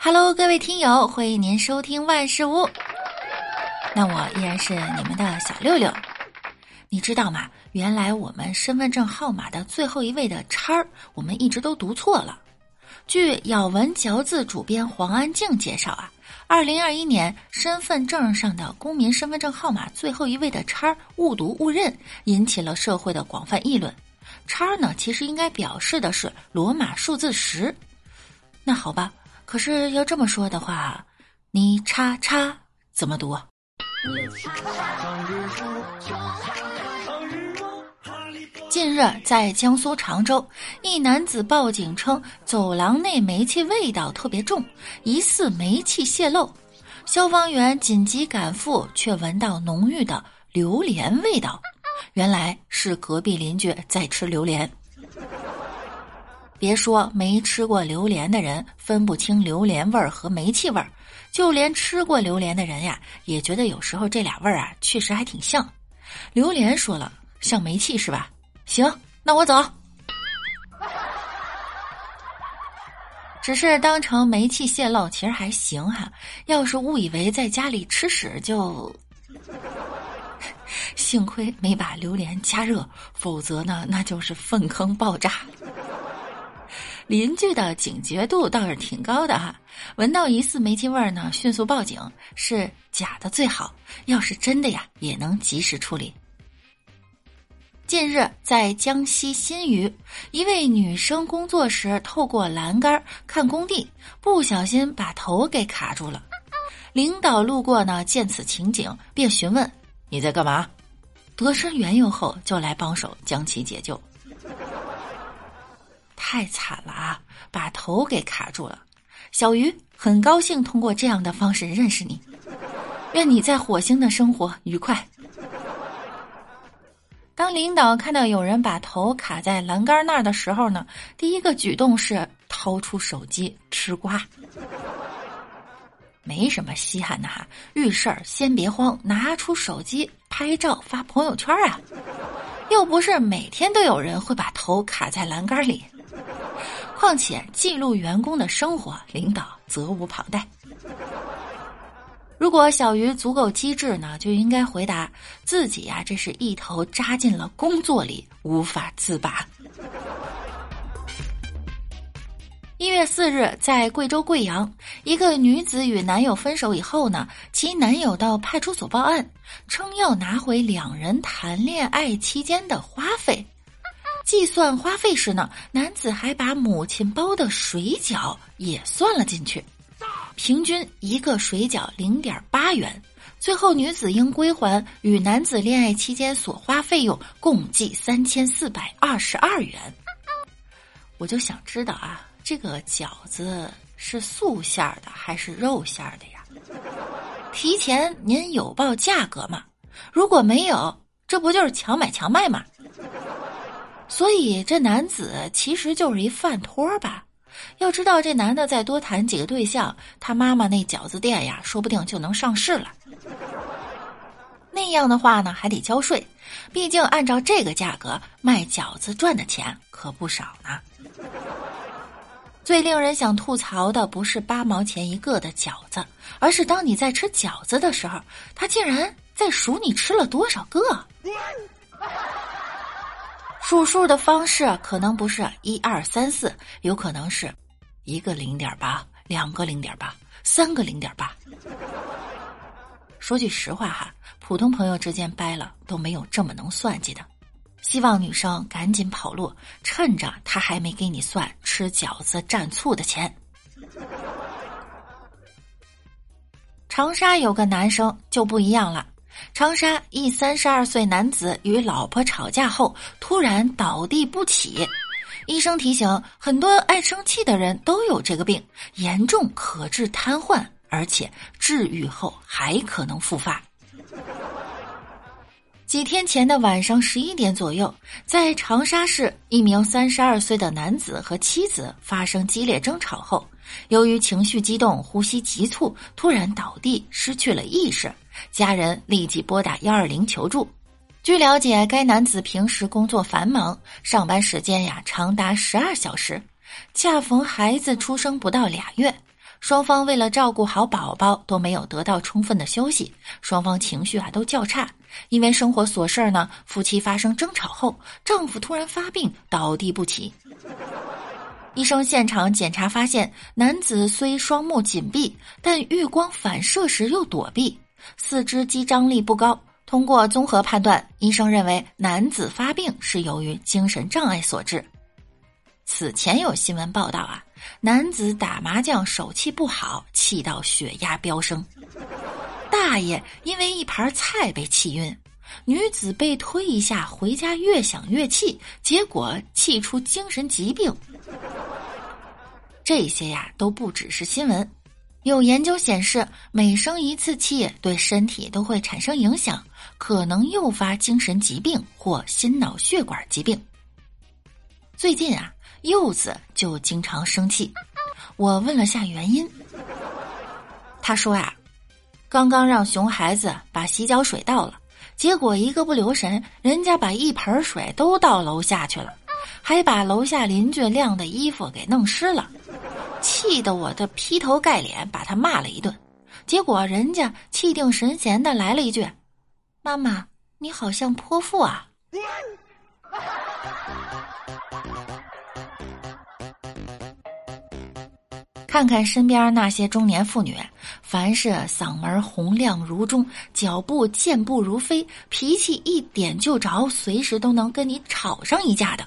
Hello，各位听友，欢迎您收听万事屋。那我依然是你们的小六六。你知道吗？原来我们身份证号码的最后一位的叉儿，我们一直都读错了。据咬文嚼字主编黄安静介绍啊，二零二一年身份证上的公民身份证号码最后一位的叉儿误读误认，引起了社会的广泛议论。叉儿呢，其实应该表示的是罗马数字十。那好吧。可是要这么说的话，你叉叉怎么读？近日，在江苏常州，一男子报警称走廊内煤气味道特别重，疑似煤气泄漏。消防员紧急赶赴，却闻到浓郁的榴莲味道，原来是隔壁邻居在吃榴莲。别说没吃过榴莲的人分不清榴莲味儿和煤气味儿，就连吃过榴莲的人呀，也觉得有时候这俩味儿啊确实还挺像。榴莲说了像煤气是吧？行，那我走。只是当成煤气泄漏，其实还行哈。要是误以为在家里吃屎，就幸亏没把榴莲加热，否则呢，那就是粪坑爆炸。邻居的警觉度倒是挺高的哈，闻到疑似煤气味儿呢，迅速报警，是假的最好，要是真的呀，也能及时处理。近日，在江西新余，一位女生工作时透过栏杆看工地，不小心把头给卡住了。领导路过呢，见此情景，便询问：“你在干嘛？”得知缘由后，就来帮手将其解救。太惨了啊！把头给卡住了。小鱼很高兴通过这样的方式认识你，愿你在火星的生活愉快。当领导看到有人把头卡在栏杆那儿的时候呢，第一个举动是掏出手机吃瓜。没什么稀罕的哈，遇事儿先别慌，拿出手机拍照发朋友圈啊！又不是每天都有人会把头卡在栏杆里。况且记录员工的生活，领导责无旁贷。如果小鱼足够机智呢，就应该回答自己呀，这是一头扎进了工作里，无法自拔。一月四日，在贵州贵阳，一个女子与男友分手以后呢，其男友到派出所报案，称要拿回两人谈恋爱期间的花费。计算花费时呢，男子还把母亲包的水饺也算了进去，平均一个水饺零点八元。最后女子应归还与男子恋爱期间所花费用共计三千四百二十二元。我就想知道啊，这个饺子是素馅儿的还是肉馅儿的呀？提前您有报价格吗？如果没有，这不就是强买强卖吗？所以这男子其实就是一饭托吧？要知道这男的再多谈几个对象，他妈妈那饺子店呀，说不定就能上市了。那样的话呢，还得交税，毕竟按照这个价格卖饺子赚的钱可不少呢。最令人想吐槽的不是八毛钱一个的饺子，而是当你在吃饺子的时候，他竟然在数你吃了多少个。数数的方式可能不是一二三四，有可能是一个零点八，两个零点八，三个零点八。说句实话哈，普通朋友之间掰了都没有这么能算计的。希望女生赶紧跑路，趁着他还没给你算吃饺子蘸醋的钱。长沙有个男生就不一样了。长沙一三十二岁男子与老婆吵架后突然倒地不起，医生提醒，很多爱生气的人都有这个病，严重可致瘫痪，而且治愈后还可能复发。几天前的晚上十一点左右，在长沙市，一名三十二岁的男子和妻子发生激烈争吵后，由于情绪激动、呼吸急促，突然倒地，失去了意识。家人立即拨打幺二零求助。据了解，该男子平时工作繁忙，上班时间呀长达十二小时，恰逢孩子出生不到俩月，双方为了照顾好宝宝都没有得到充分的休息，双方情绪啊都较差。因为生活琐事儿呢，夫妻发生争吵后，丈夫突然发病倒地不起。医生现场检查发现，男子虽双目紧闭，但遇光反射时又躲避，四肢肌张力不高。通过综合判断，医生认为男子发病是由于精神障碍所致。此前有新闻报道啊，男子打麻将手气不好，气到血压飙升。大爷因为一盘菜被气晕，女子被推一下回家越想越气，结果气出精神疾病。这些呀都不只是新闻，有研究显示，每生一次气对身体都会产生影响，可能诱发精神疾病或心脑血管疾病。最近啊，柚子就经常生气，我问了下原因，他说呀，刚刚让熊孩子把洗脚水倒了，结果一个不留神，人家把一盆水都倒楼下去了。还把楼下邻居晾的衣服给弄湿了，气得我的劈头盖脸把他骂了一顿。结果人家气定神闲的来了一句：“妈妈，你好像泼妇啊！” 看看身边那些中年妇女，凡是嗓门洪亮如钟，脚步健步如飞，脾气一点就着，随时都能跟你吵上一架的。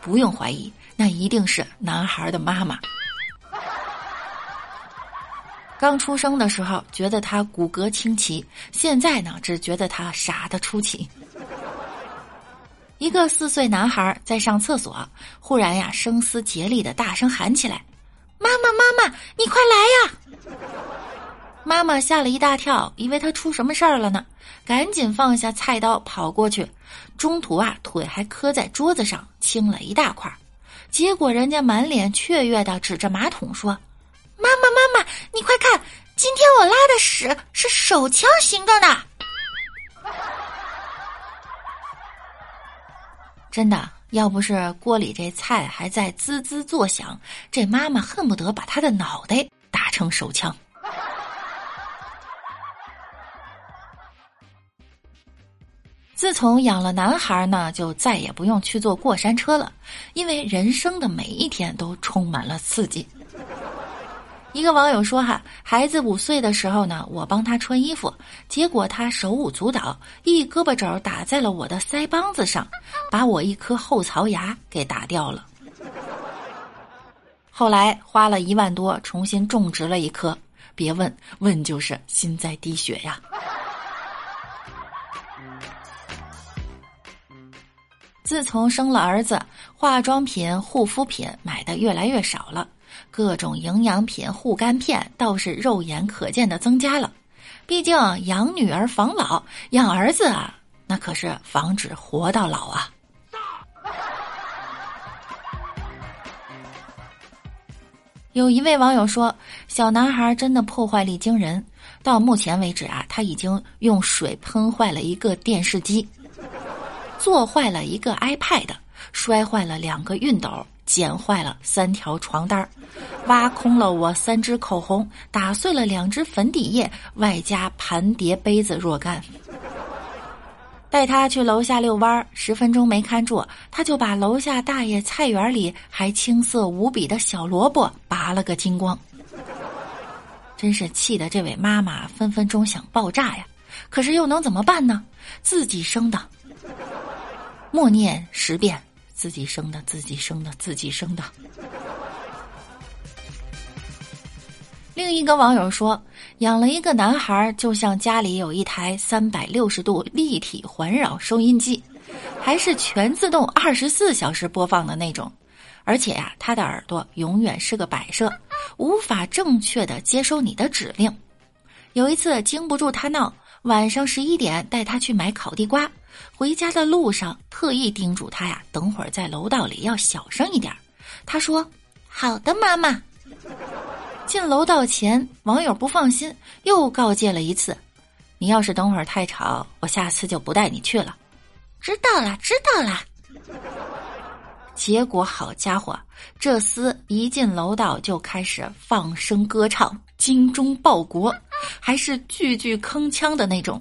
不用怀疑，那一定是男孩的妈妈。刚出生的时候觉得他骨骼清奇，现在呢只觉得他傻的出奇。一个四岁男孩在上厕所，忽然呀声嘶竭力的大声喊起来：“妈妈，妈妈，你快来呀！”妈妈吓了一大跳，以为他出什么事儿了呢，赶紧放下菜刀跑过去。中途啊，腿还磕在桌子上，青了一大块。结果人家满脸雀跃的指着马桶说：“妈妈，妈妈，你快看，今天我拉的屎是手枪形状的。”真的，要不是锅里这菜还在滋滋作响，这妈妈恨不得把他的脑袋打成手枪。自从养了男孩呢，就再也不用去坐过山车了，因为人生的每一天都充满了刺激。一个网友说：“哈，孩子五岁的时候呢，我帮他穿衣服，结果他手舞足蹈，一胳膊肘打在了我的腮帮子上，把我一颗后槽牙给打掉了。后来花了一万多重新种植了一颗，别问问就是心在滴血呀。”自从生了儿子，化妆品、护肤品买的越来越少了，各种营养品、护肝片倒是肉眼可见的增加了。毕竟养女儿防老，养儿子啊，那可是防止活到老啊。有一位网友说：“小男孩真的破坏力惊人，到目前为止啊，他已经用水喷坏了一个电视机。”做坏了一个 iPad，摔坏了两个熨斗，剪坏了三条床单挖空了我三支口红，打碎了两支粉底液，外加盘碟杯子若干。带他去楼下遛弯儿十分钟没看住，他就把楼下大爷菜园里还青涩无比的小萝卜拔了个精光。真是气得这位妈妈分分钟想爆炸呀！可是又能怎么办呢？自己生的。默念十遍，自己生的，自己生的，自己生的。另一个网友说，养了一个男孩，就像家里有一台三百六十度立体环绕收音机，还是全自动二十四小时播放的那种。而且呀，他的耳朵永远是个摆设，无法正确的接收你的指令。有一次经不住他闹，晚上十一点带他去买烤地瓜。回家的路上，特意叮嘱他呀，等会儿在楼道里要小声一点。他说：“好的，妈妈。”进楼道前，网友不放心，又告诫了一次：“你要是等会儿太吵，我下次就不带你去了。”知道了，知道了。结果好家伙，这厮一进楼道就开始放声歌唱，精忠报国，还是句句铿锵的那种。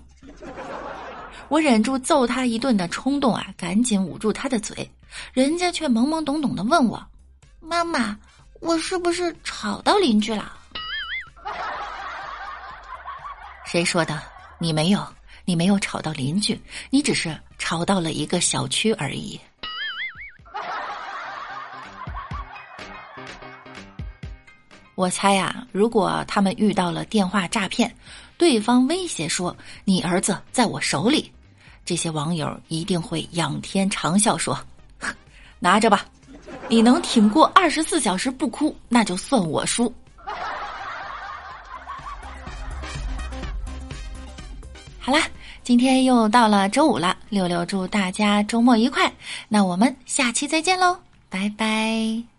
我忍住揍他一顿的冲动啊，赶紧捂住他的嘴，人家却懵懵懂懂的问我：“妈妈，我是不是吵到邻居了？” 谁说的？你没有，你没有吵到邻居，你只是吵到了一个小区而已。我猜呀，如果他们遇到了电话诈骗，对方威胁说“你儿子在我手里”，这些网友一定会仰天长啸说：“ 拿着吧，你能挺过二十四小时不哭，那就算我输。”好啦，今天又到了周五了，六六祝大家周末愉快。那我们下期再见喽，拜拜。